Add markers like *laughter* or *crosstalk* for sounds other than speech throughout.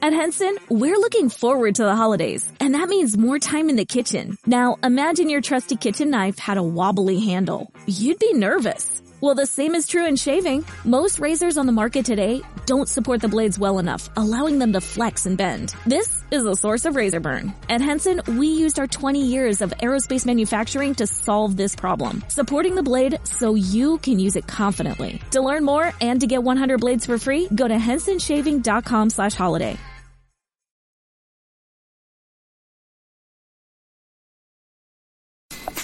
At Henson, we're looking forward to the holidays, and that means more time in the kitchen. Now, imagine your trusty kitchen knife had a wobbly handle. You'd be nervous. Well, the same is true in shaving. Most razors on the market today don't support the blades well enough, allowing them to flex and bend. This is a source of razor burn. At Henson, we used our 20 years of aerospace manufacturing to solve this problem, supporting the blade so you can use it confidently. To learn more and to get 100 blades for free, go to hensonshaving.com slash holiday.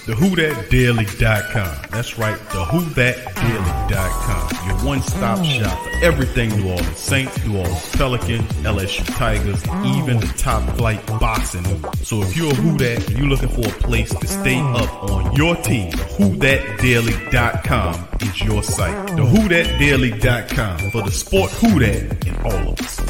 TheWhoDatDaily.com. That's right, TheWhoDatDaily.com. Your one-stop shop for everything New Orleans Saints, New Orleans Pelicans, LSU Tigers, even the top flight boxing. So if you're a Who That and you're looking for a place to stay up on your team, TheWhoDatDaily.com is your site. TheWhoDatDaily.com for the sport Who That in all of us.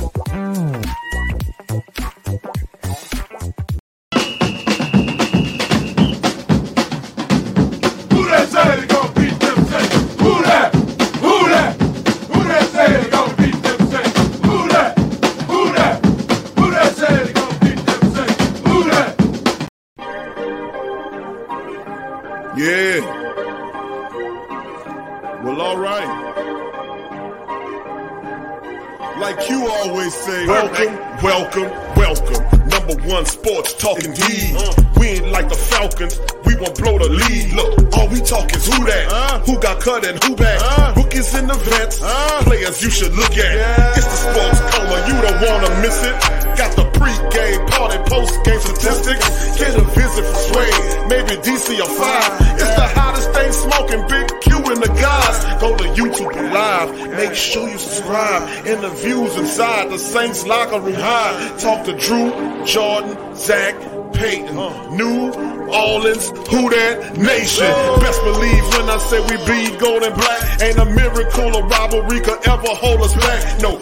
Welcome, welcome. Number one sports talking D. Uh-huh. We ain't like the Falcons. We won't blow the lead. Look, all we talk is who that, uh-huh. who got cut and who back. Uh-huh. Rookies in the vets, players you should look at. It's the sports coma, you don't wanna miss it. Got the pre-game, party, post-game statistics. Get a visit from Sway, maybe DC or five. It's the hottest thing smoking, Big Q and the guys. Go to YouTube live, make sure you subscribe. Interviews inside the Saints locker room high. Talk to Drew, Jordan, Zach, Peyton, New Orleans, who that nation. Best believe when I say we bleed gold and black. Ain't a miracle or robbery could ever hold us back. No,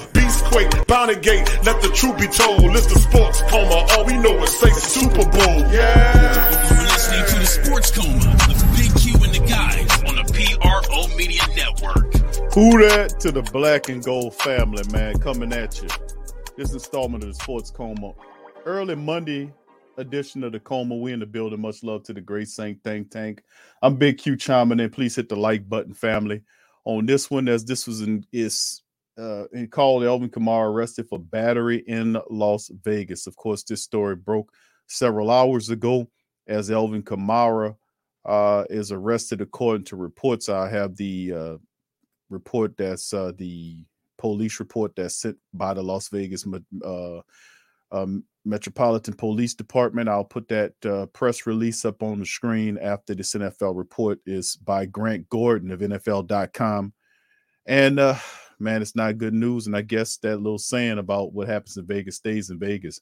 Beastquake, Bounty Gate, let the truth be told. It's the sports coma, all we know is say Super Bowl. Yeah. You're listening to the Sports Coma with Big Q and the guys on the PRO Media Network. Who that to the black and gold family, man, coming at you. This installment of the Sports Coma. Early Monday edition of the Coma. We in the building. Much love to the great Saint Think Tank. I'm Big Q chiming in. Please hit the like button, family. On this one, as this was in is uh called Alvin Kamara arrested for battery in Las Vegas. Of course, this story broke several hours ago as Alvin Kamara uh is arrested according to reports. I have the uh report that's uh, the police report that's sent by the Las Vegas uh, um, Metropolitan Police Department. I'll put that uh, press release up on the screen after this NFL report is by Grant Gordon of NFL.com. And uh, man, it's not good news. And I guess that little saying about what happens in Vegas stays in Vegas.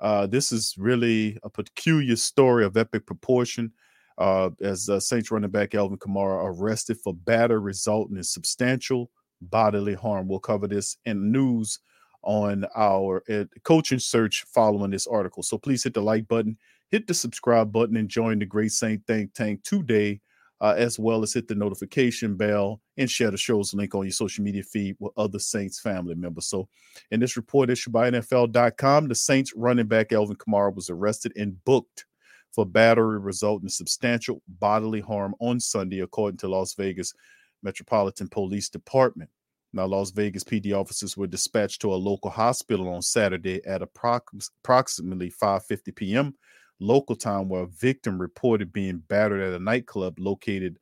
Uh, this is really a peculiar story of epic proportion uh, as uh, Saints running back Alvin Kamara arrested for battery resulting in substantial bodily harm. We'll cover this in news on our uh, coaching search following this article. So please hit the like button, hit the subscribe button, and join the Great Saint Think Tank today, uh, as well as hit the notification bell and share the show's link on your social media feed with other Saints family members. So, in this report issued by NFL.com, the Saints running back Alvin Kamara was arrested and booked for battery resulting in substantial bodily harm on Sunday, according to Las Vegas Metropolitan Police Department. Now, Las Vegas PD officers were dispatched to a local hospital on Saturday at approximately 5:50 p.m. local time, where a victim reported being battered at a nightclub located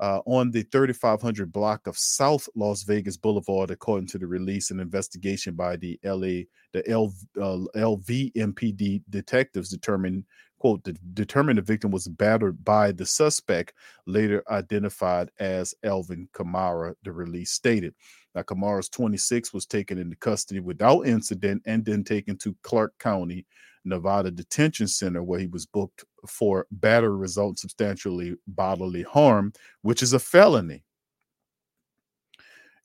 uh, on the 3500 block of South Las Vegas Boulevard, according to the release and investigation by the LA, the L, uh, LVMPD detectives determined quote de- determined the victim was battered by the suspect later identified as alvin kamara the release stated. Now, Kamara's 26 was taken into custody without incident and then taken to Clark County, Nevada Detention Center, where he was booked for battery result substantially bodily harm, which is a felony.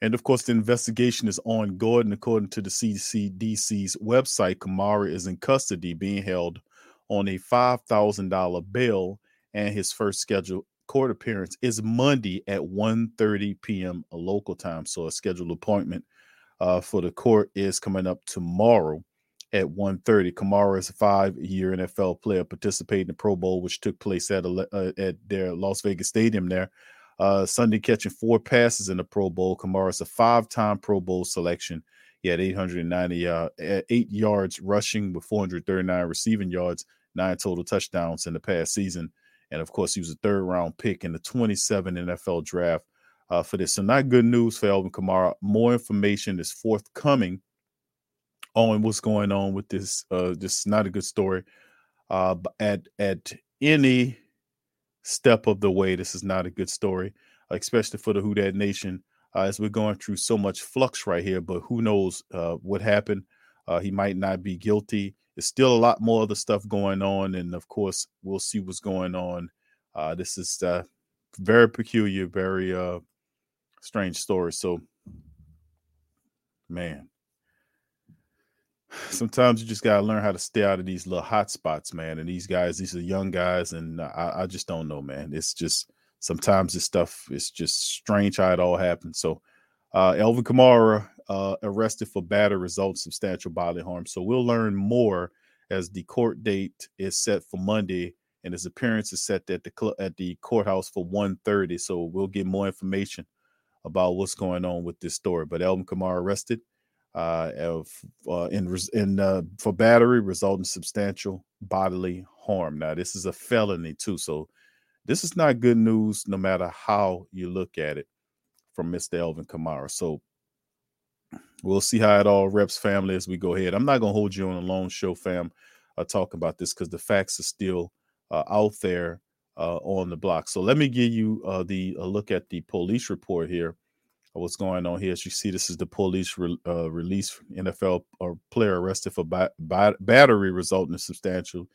And of course, the investigation is ongoing. According to the CCDC's website, Kamara is in custody, being held on a $5,000 bail, and his first scheduled court appearance is Monday at 1:30 p.m. local time. So a scheduled appointment uh, for the court is coming up tomorrow at 1:30. Kamara is a five-year NFL player participating in the Pro Bowl, which took place at a, uh, at their Las Vegas Stadium there. Uh, Sunday catching four passes in the Pro Bowl. Kamara is a five-time Pro Bowl selection. He had 890 uh, eight yards rushing with 439 receiving yards, nine total touchdowns in the past season. And of course, he was a third round pick in the 27 NFL draft uh, for this. So, not good news for Alvin Kamara. More information is forthcoming on what's going on with this. Uh, this not a good story. Uh, at at any step of the way, this is not a good story, especially for the Who Nation. Uh, as we're going through so much flux right here, but who knows uh, what happened? Uh, he might not be guilty. There's still a lot more other stuff going on, and of course, we'll see what's going on. Uh, this is uh, very peculiar, very uh, strange story. So, man, sometimes you just gotta learn how to stay out of these little hot spots, man. And these guys, these are young guys, and I, I just don't know, man. It's just sometimes this stuff is just strange how it all happens. So, uh, Alvin Kamara uh, arrested for battery results substantial bodily harm. So we'll learn more as the court date is set for Monday and his appearance is set at the cl- at the courthouse for 1.30. So we'll get more information about what's going on with this story. But Alvin Kamara arrested uh, of, uh, in in uh, for battery resulting substantial bodily harm. Now this is a felony too, so this is not good news no matter how you look at it from Mr. Alvin Kamara. So we'll see how it all reps family as we go ahead. I'm not gonna hold you on a long show, fam, uh, talking about this because the facts are still uh, out there uh, on the block. So let me give you uh, the a look at the police report here. What's going on here? As you see, this is the police re- uh, release NFL or player arrested for ba- ba- battery resulting in substantial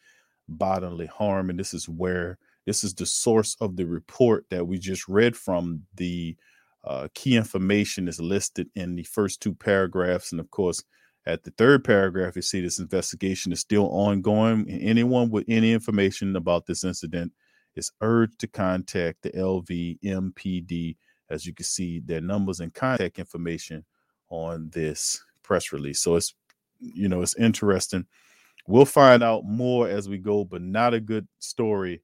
bodily harm, and this is where this is the source of the report that we just read from the uh, key information is listed in the first two paragraphs. And of course, at the third paragraph, you see this investigation is still ongoing. And anyone with any information about this incident is urged to contact the LVMPD. As you can see, their numbers and contact information on this press release. So it's, you know, it's interesting. We'll find out more as we go, but not a good story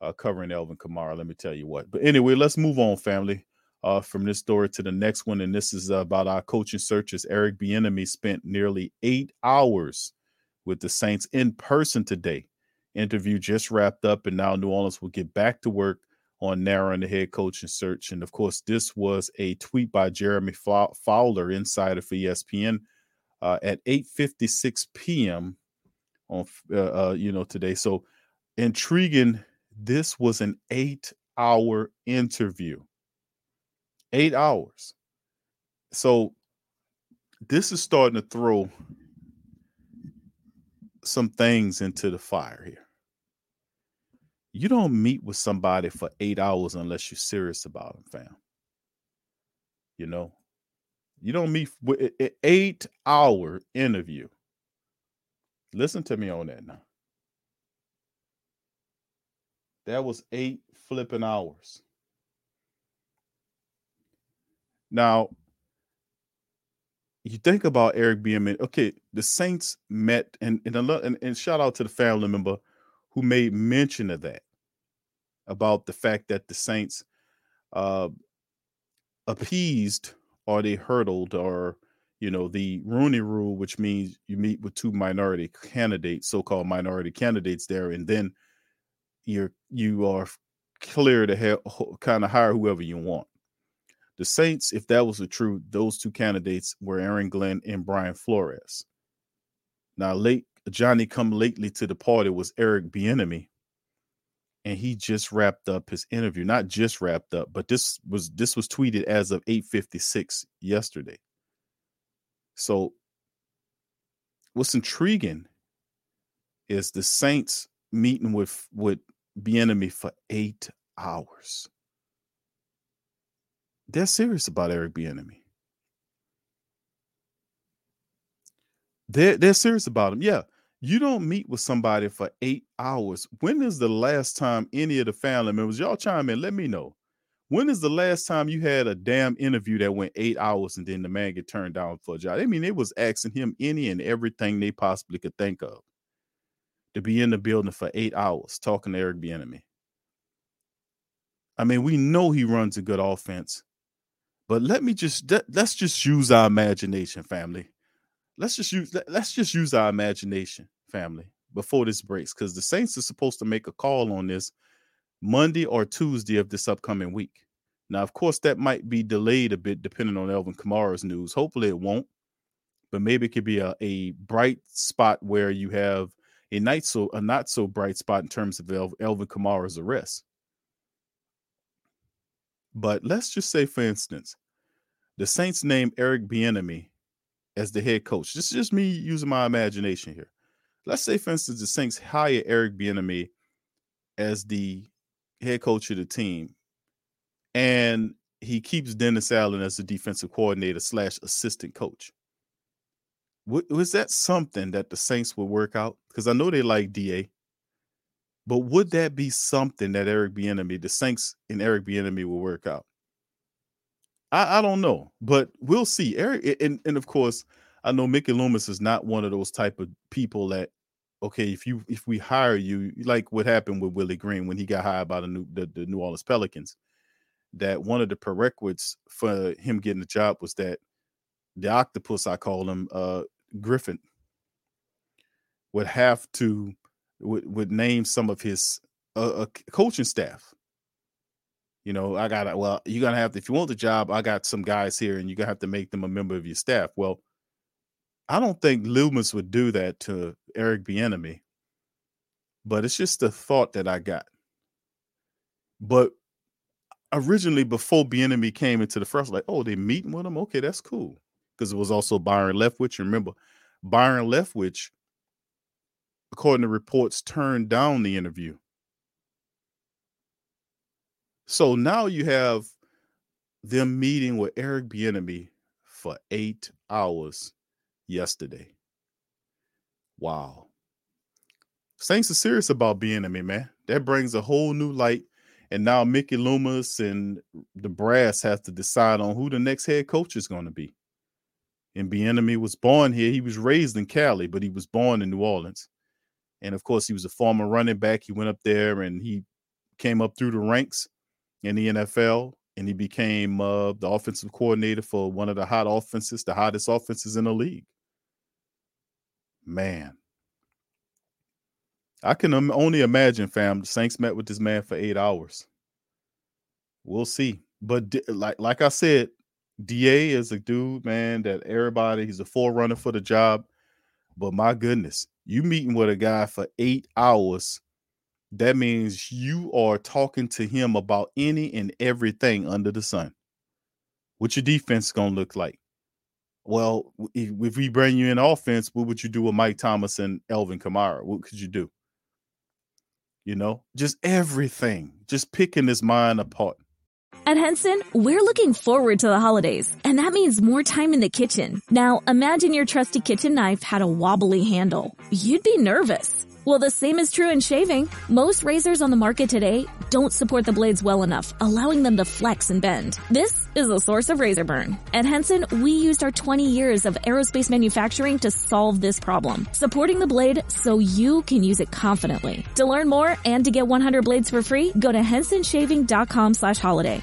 uh, covering Alvin Kamara. Let me tell you what. But anyway, let's move on, family uh, from this story to the next one. And this is about our coaching searches. Eric Bieniemy spent nearly eight hours with the Saints in person today. Interview just wrapped up, and now New Orleans will get back to work on narrowing the head coaching search. And of course, this was a tweet by Jeremy Fowler, insider for ESPN, uh, at 8:56 p.m. on uh, uh, you know today. So intriguing. This was an eight-hour interview eight hours. So this is starting to throw some things into the fire here. You don't meet with somebody for eight hours unless you're serious about them, fam. You know, you don't meet with an eight hour interview. Listen to me on that now. That was eight flipping hours. Now, you think about Eric Bieniemy. Okay, the Saints met, and and, and and shout out to the family member who made mention of that about the fact that the Saints uh, appeased or they hurdled or you know the Rooney Rule, which means you meet with two minority candidates, so-called minority candidates there, and then you're you are clear to have, kind of hire whoever you want. The Saints, if that was the truth, those two candidates were Aaron Glenn and Brian Flores. Now, late Johnny come lately to the party was Eric Bieniemy, and he just wrapped up his interview. Not just wrapped up, but this was this was tweeted as of 8:56 yesterday. So what's intriguing is the Saints meeting with with Bieniemy for 8 hours. They're serious about Eric Bieniemy. They're they're serious about him. Yeah. You don't meet with somebody for eight hours. When is the last time any of the family members, y'all chime in, let me know. When is the last time you had a damn interview that went eight hours and then the man get turned down for a job? I mean, they was asking him any and everything they possibly could think of to be in the building for eight hours talking to Eric Bieniemy. I mean, we know he runs a good offense, but let me just let's just use our imagination, family. Let's just use let's just use our imagination, family, before this breaks, because the Saints are supposed to make a call on this Monday or Tuesday of this upcoming week. Now, of course, that might be delayed a bit depending on Alvin Kamara's news. Hopefully, it won't, but maybe it could be a, a bright spot where you have a night so a not so bright spot in terms of El, Alvin Kamara's arrest. But let's just say, for instance, the Saints name Eric Bieniemy as the head coach. This is just me using my imagination here. Let's say, for instance, the Saints hire Eric Bieniemy as the head coach of the team, and he keeps Dennis Allen as the defensive coordinator slash assistant coach. Was that something that the Saints would work out? Because I know they like Da, but would that be something that Eric Bieniemy, the Saints and Eric Bieniemy, will work out? I, I don't know, but we'll see. Eric, and and of course, I know Mickey Loomis is not one of those type of people that okay, if you if we hire you, like what happened with Willie Green when he got hired by the new the, the New Orleans Pelicans, that one of the prerequisites for him getting the job was that the octopus I call him, uh, Griffin, would have to would, would name some of his uh, uh, coaching staff. You know, I got well, you're to have to, if you want the job, I got some guys here and you're to have to make them a member of your staff. Well, I don't think Loomis would do that to Eric Bieniemy, but it's just a thought that I got. But originally, before Bieniemy came into the first, like, oh, they meeting with him. Okay, that's cool. Because it was also Byron Leftwich. Remember, Byron Leftwich, according to reports, turned down the interview. So now you have them meeting with Eric Bieniemy for eight hours yesterday. Wow. Saints are serious about Bieniemy, man. That brings a whole new light. And now Mickey Loomis and the brass have to decide on who the next head coach is going to be. And Bieniemy was born here. He was raised in Cali, but he was born in New Orleans. And of course, he was a former running back. He went up there and he came up through the ranks in the NFL, and he became uh, the offensive coordinator for one of the hot offenses, the hottest offenses in the league. Man, I can only imagine, fam. The Saints met with this man for eight hours. We'll see, but like like I said, Da is a dude, man, that everybody he's a forerunner for the job. But my goodness, you meeting with a guy for eight hours that means you are talking to him about any and everything under the sun. What your defense gonna look like? Well, if, if, we bring you in offense, what would you do with Mike Thomas and Alvin Kamara? What could you do? You know, just everything, just picking his mind apart. At Henson, we're looking forward to the holidays, and that means more time in the kitchen. Now, imagine your trusty kitchen knife had a wobbly handle. You'd be nervous. Well, the same is true in shaving. Most razors on the market today don't support the blades well enough, allowing them to flex and bend. This is a source of razor burn. At Henson, we used our 20 years of aerospace manufacturing to solve this problem, supporting the blade so you can use it confidently. To learn more and to get 100 blades for free, go to hensonshaving.com slash holiday.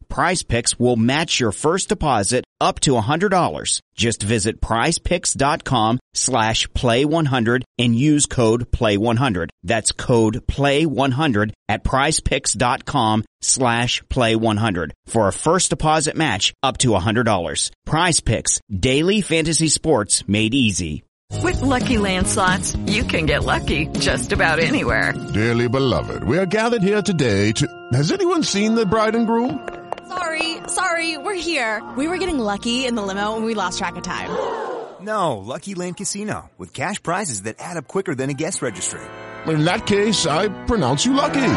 Prize Picks will match your first deposit up to $100. Just visit prizepicks.com slash play100 and use code play100. That's code play100 at prizepicks.com slash play100 for a first deposit match up to $100. Prize Picks, daily fantasy sports made easy. With Lucky Land slots, you can get lucky just about anywhere. Dearly beloved, we are gathered here today to... Has anyone seen the bride and groom? Sorry, sorry, we're here. We were getting lucky in the limo and we lost track of time. *gasps* No, Lucky Land Casino, with cash prizes that add up quicker than a guest registry. In that case, I pronounce you lucky.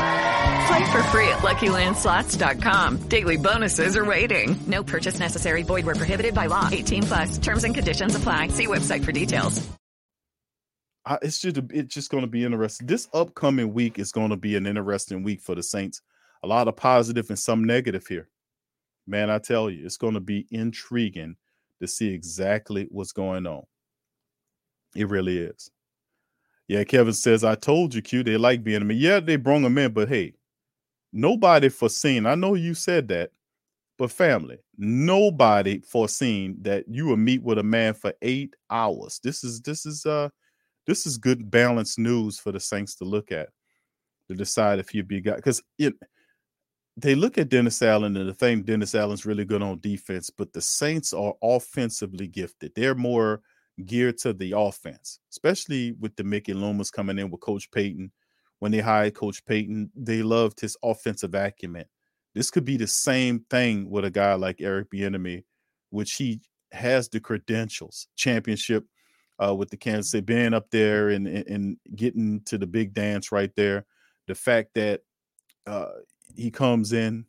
Play for free at LuckyLandSlots.com. Daily bonuses are waiting. No purchase necessary. Void where prohibited by law. 18 plus. Terms and conditions apply. See website for details. I, it's just it's just going to be interesting. This upcoming week is going to be an interesting week for the Saints. A lot of positive and some negative here. Man, I tell you, it's going to be intriguing to see exactly what's going on. It really is. Yeah, Kevin says, I told you, Q, they like being I mean, yeah, they brung him in, but hey, nobody foreseen. I know you said that, but family, nobody foreseen that you would meet with a man for eight hours. This is this is uh this is good balanced news for the Saints to look at to decide if you'd be got because it they look at Dennis Allen and they think Dennis Allen's really good on defense, but the Saints are offensively gifted. They're more geared to the offense, especially with the Mickey Loomis coming in with Coach Payton. When they hired Coach Payton, they loved his offensive acumen. This could be the same thing with a guy like Eric Bieniemy, which he has the credentials, championship uh, with the Kansas City, being up there and, and, and getting to the big dance right there. The fact that uh, he comes in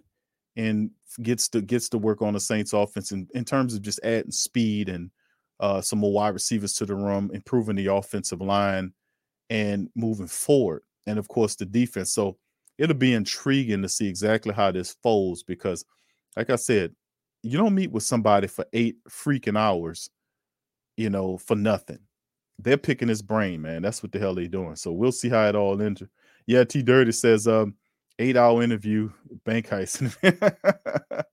and gets to gets to work on the Saints offense in, in terms of just adding speed and uh, some more wide receivers to the room, improving the offensive line and moving forward. And of course the defense. So it'll be intriguing to see exactly how this folds because like I said, you don't meet with somebody for eight freaking hours, you know, for nothing. They're picking his brain, man. That's what the hell they're doing. So we'll see how it all ends. Yeah, T Dirty says, um, eight hour interview, bank heist. *laughs*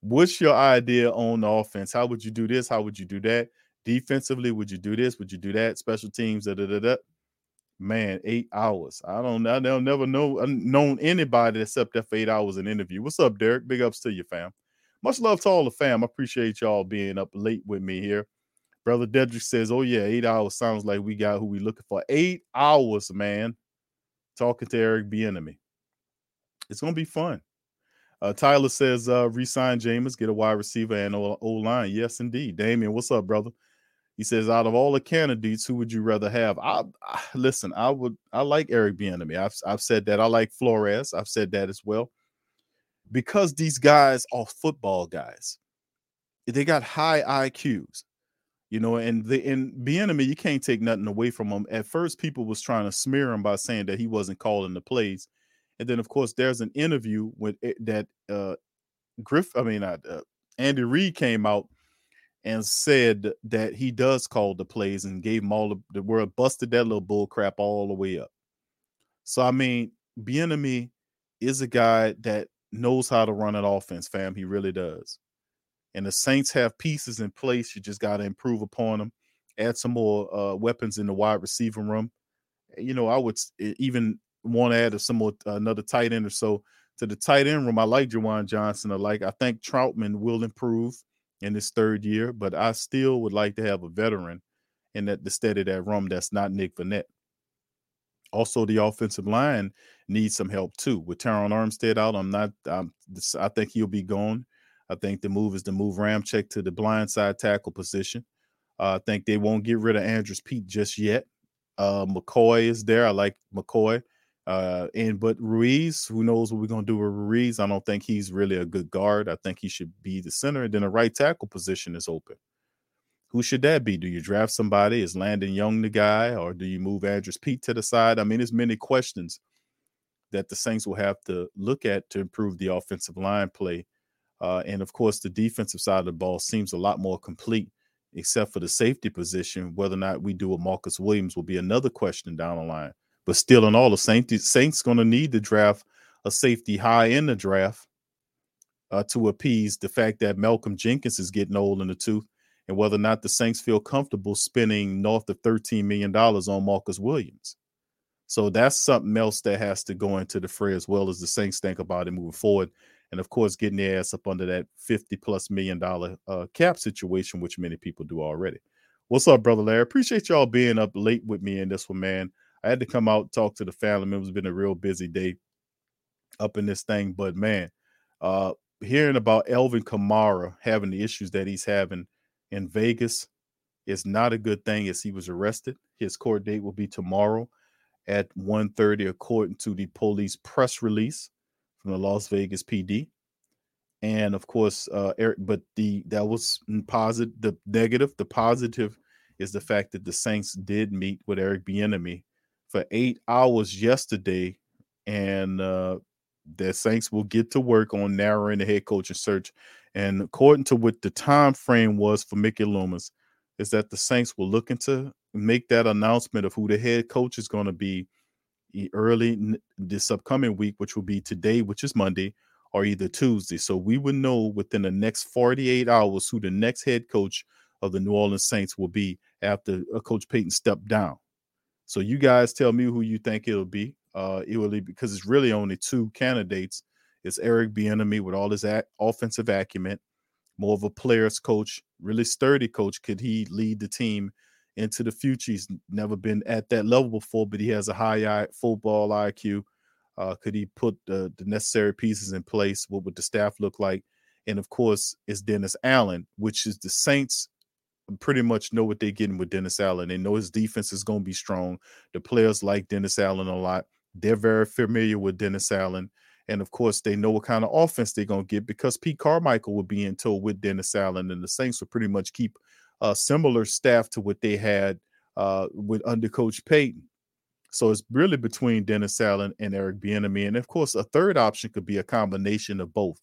What's your idea on offense? How would you do this? How would you do that? Defensively, would you do this? Would you do that? Special teams, da da da da. Man, eight hours. I don't know. They'll never know uh, known anybody except for eight hours in an interview. What's up, Derek? Big ups to you, fam. Much love to all the fam. I appreciate y'all being up late with me here. Brother Dedrick says, Oh, yeah, eight hours sounds like we got who we looking for. Eight hours, man. Talking to Eric Bieniemy. It's gonna be fun. Uh, Tyler says, uh, resign Jameis, get a wide receiver and O line. Yes, indeed. Damien, what's up, brother? He says, out of all the candidates, who would you rather have? I, I listen. I would. I like Eric Bieniemy. I've I've said that. I like Flores. I've said that as well. Because these guys are football guys. They got high IQs, you know. And the in Bieniemy, you can't take nothing away from him. At first, people was trying to smear him by saying that he wasn't calling the plays and then, of course, there's an interview with it, that uh, Griff, I mean, uh, Andy Reid came out and said that he does call the plays and gave him all the, the world, busted that little bull crap all the way up. So, I mean, Bieniemy is a guy that knows how to run an offense, fam. He really does. And the Saints have pieces in place. You just got to improve upon them, add some more uh, weapons in the wide receiver room. You know, I would even want to add some more uh, another tight end or so to the tight end room. I like Juwan Johnson. I like. I think Trautman will improve in his third year, but I still would like to have a veteran in that the steady that room that's not Nick Vannett. Also, the offensive line needs some help too. With Terron Armstead out, I'm not. I'm, I think he'll be gone. I think the move is to move Ramczyk to the blind side tackle position. Uh, I think they won't get rid of Andrus Peat just yet. Uh, McCoy is there. I like McCoy. Uh, and but Ruiz, who knows what we're gonna do with Ruiz? I don't think he's really a good guard. I think he should be the center, and then a right tackle position is open. Who should that be? Do you draft somebody? Is Landon Young the guy, or do you move Andrus Peat to the side? I mean, there's many questions that the Saints will have to look at to improve the offensive line play. Uh, and of course, the defensive side of the ball seems a lot more complete, except for the safety position. Whether or not we do a Marcus Williams will be another question down the line. But still, in all, the Saints Saints going to need to draft a safety high in the draft uh, to appease the fact that Malcolm Jenkins is getting old in the tooth, and whether or not the Saints feel comfortable spending north of thirteen million dollars on Marcus Williams. So that's something else that has to go into the fray as well as the Saints think about it moving forward. And of course, getting their ass up under that 50 plus million dollar uh, cap situation, which many people do already. What's up, brother Larry? Appreciate y'all being up late with me in this one, man. I had to come out talk to the family members. It's been a real busy day up in this thing, but man, uh, hearing about Alvin Kamara having the issues that he's having in Vegas is not a good thing. As he was arrested, his court date will be tomorrow at 1.30 according to the police press release from the Las Vegas PD. And of course, uh, Eric, but the that was positive. The negative, the positive, is the fact that the Saints did meet with Eric Bieniemy for eight hours yesterday, and uh, the Saints will get to work on narrowing the head coaching search. And according to what the time frame was for Mickey Loomis, is that the Saints were looking to make that announcement of who the head coach is going to be early this upcoming week, which will be today, which is Monday, or either Tuesday. So we would know within the next 48 hours who the next head coach of the New Orleans Saints will be after uh, Coach Payton stepped down. So you guys tell me who you think it'll be. Uh, it will be because it's really only two candidates. It's Eric Bieniemy with all his offensive acumen, more of a player's coach, really sturdy coach. Could he lead the team into the future? He's never been at that level before, but he has a high football IQ. Uh, could he put the, the necessary pieces in place? What would the staff look like? And of course, it's Dennis Allen, which is the Saints pretty much know what they're getting with Dennis Allen. They know his defense is going to be strong. The players like Dennis Allen a lot. They're very familiar with Dennis Allen. And of course, they know what kind of offense they're going to get because Pete Carmichael will be in tow with Dennis Allen, and the Saints will pretty much keep a similar staff to what they had uh, with under Coach Payton. So it's really between Dennis Allen and Eric Bieniemy, and of course, a third option could be a combination of both.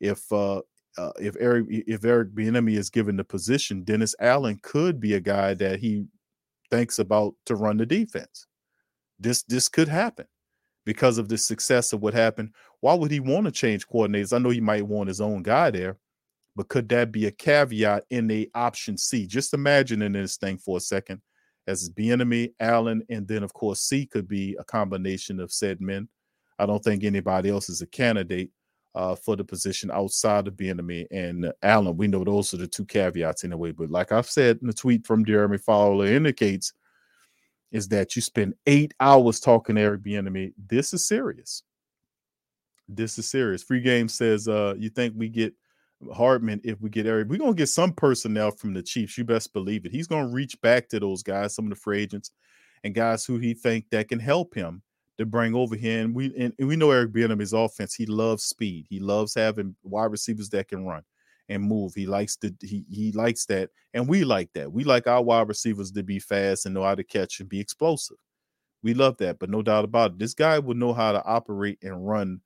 If uh, uh, if Eric if Eric Bieniemy is given the position, Dennis Allen could be a guy that he thinks about to run the defense. This this could happen because of the success of what happened. Why would he want to change coordinators? I know he might want his own guy there, but could that be a caveat in the option C? Just imagine in this thing for a second, as Bieniemy, Allen, and then of course C could be a combination of said men. I don't think anybody else is a candidate uh, for the position outside of Bieniemy and Allen. We know those are the two caveats in a way. But like I've said in the tweet from Jeremy Fowler indicates, is that you spend eight hours talking to Eric Bieniemy. This is serious. This is serious. Free game says, uh, you think we get Hardman if we get Eric? We're gonna get some personnel from the Chiefs. You best believe it. He's gonna reach back to those guys, some of the free agents, and guys who he think that can help him to bring over here. And we and, we know Eric Bieniemy's offense. He loves speed. He loves having wide receivers that can run and move. He likes to he he likes that, and we like that. We like our wide receivers to be fast and know how to catch and be explosive. We love that, but no doubt about it, this guy will know how to operate and run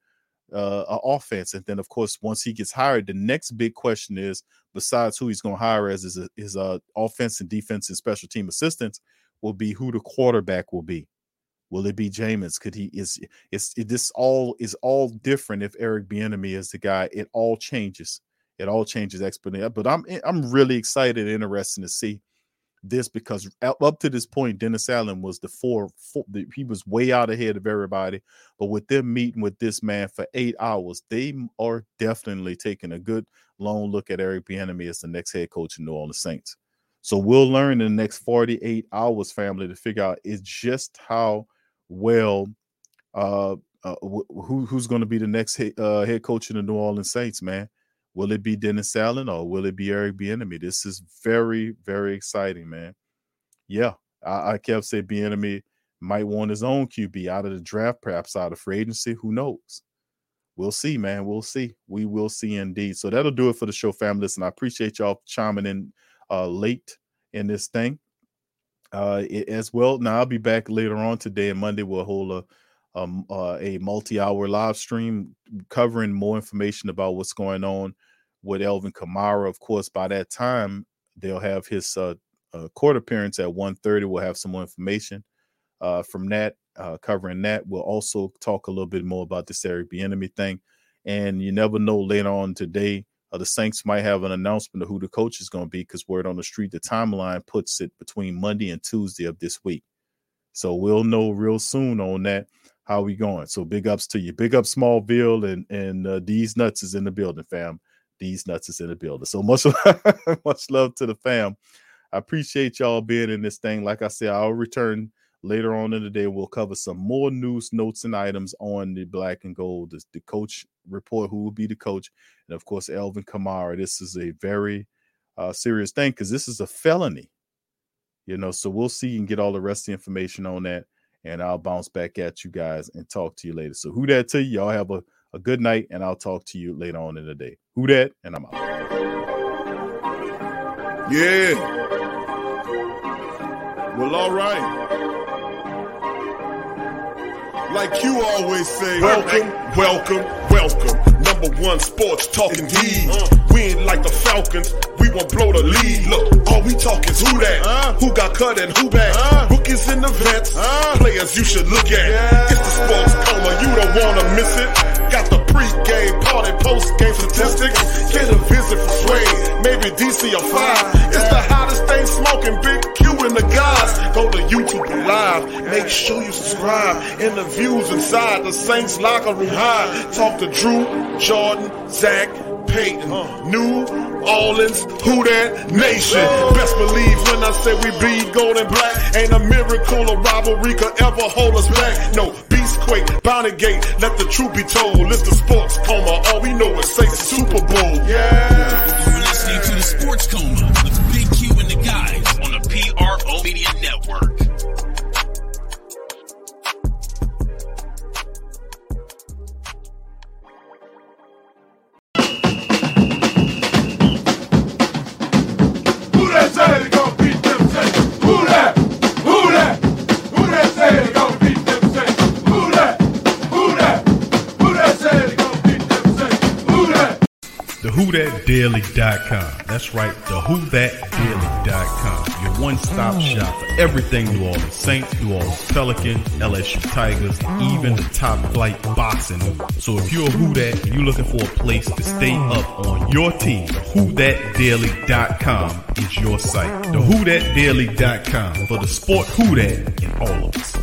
uh, an offense. And then, of course, once he gets hired, the next big question is, besides who he's going to hire as his, his uh, offense and defense and special team assistants, will be who the quarterback will be. Will it be Jameis? Could he is it's it, this all is all different if Eric Bieniemy is the guy. It all changes. It all changes exponentially. But I'm eh, I'm really excited and interested to see this because up to this point, Dennis Allen was the four, four the, he was way out ahead of everybody. But with them meeting with this man for eight hours, they are definitely taking a good long look at Eric Bieniemy as the next head coach in New Orleans Saints. So we'll learn in the next 48 hours, family, to figure out is just how well uh, uh who who's going to be the next head, uh, head coach in the New Orleans Saints, man. Will it be Dennis Allen or will it be Eric Bieniemy? This is very very exciting, man. Yeah, I, I kept saying Bieniemy might want his own QB out of the draft, perhaps out of free agency. Who knows? We'll see, man. We'll see. We will see indeed. So that'll do it for the show, family. Listen, I appreciate y'all chiming in uh, late in this thing uh, as well. Now I'll be back later on today and Monday. We'll hold a um, uh, a multi-hour live stream covering more information about what's going on with Alvin Kamara. Of course, by that time they'll have his uh, uh, court appearance at 1.30. We'll have some more information uh, from that, uh, covering that. We'll also talk a little bit more about this Eric Bieniemy thing. And you never know later on today, uh, the Saints might have an announcement of who the coach is going to be because word on the street, the timeline puts it between Monday and Tuesday of this week. So we'll know real soon on that how we going. So big ups to you. Big up Smallville and and uh, these nuts is in the building, fam. These nuts is in the building. So much *laughs* much love to the fam. I appreciate y'all being in this thing. Like I said, I'll return later on in the day. We'll cover some more news, notes, and items on the black and gold. The, the coach report, who will be the coach, and of course, Alvin Kamara. This is a very uh, serious thing because this is a felony. You know, so we'll see and get all the rest of the information on that and I'll bounce back at you guys and talk to you later. So who that to you? Y'all have a, a good night, and I'll talk to you later on in the day. Who that? And I'm out. Yeah. Well, all right. Like you always say, welcome, welcome, welcome. Number one sports talking D. We ain't like the Falcons. We won't blow the lead. Look, all we talk is who that, who got cut and who back. Rookies in the vets, players you should look at. It's the sports coma, you don't wanna miss it. Pre-game party, post-game statistics. Get a visit from Sway, maybe DC or five. It's the hottest thing smoking, Big Q and the guys. Go to YouTube live, make sure you subscribe. Interviews inside the Saints locker room high. Talk to Drew, Jordan, Zach, Peyton, New Orleans, who that nation. Best believe when I say we bleed gold and black, ain't a miracle or rivalry could ever hold us back. No, Beastquake, Bounty Gate, let the truth be told. It's the sports coma, all we know is say Super Bowl. Yeah. WhoDatDaily.com. That's right, the WhoDatDaily.com. Your one-stop shop for everything New Orleans Saints, New Orleans Pelicans, LSU Tigers, even top flight boxing. So if you're a Who That and you're looking for a place to stay up on your team, the WhoDatDaily.com is your site. The WhoDatDaily.com for the sport Who That in all of us.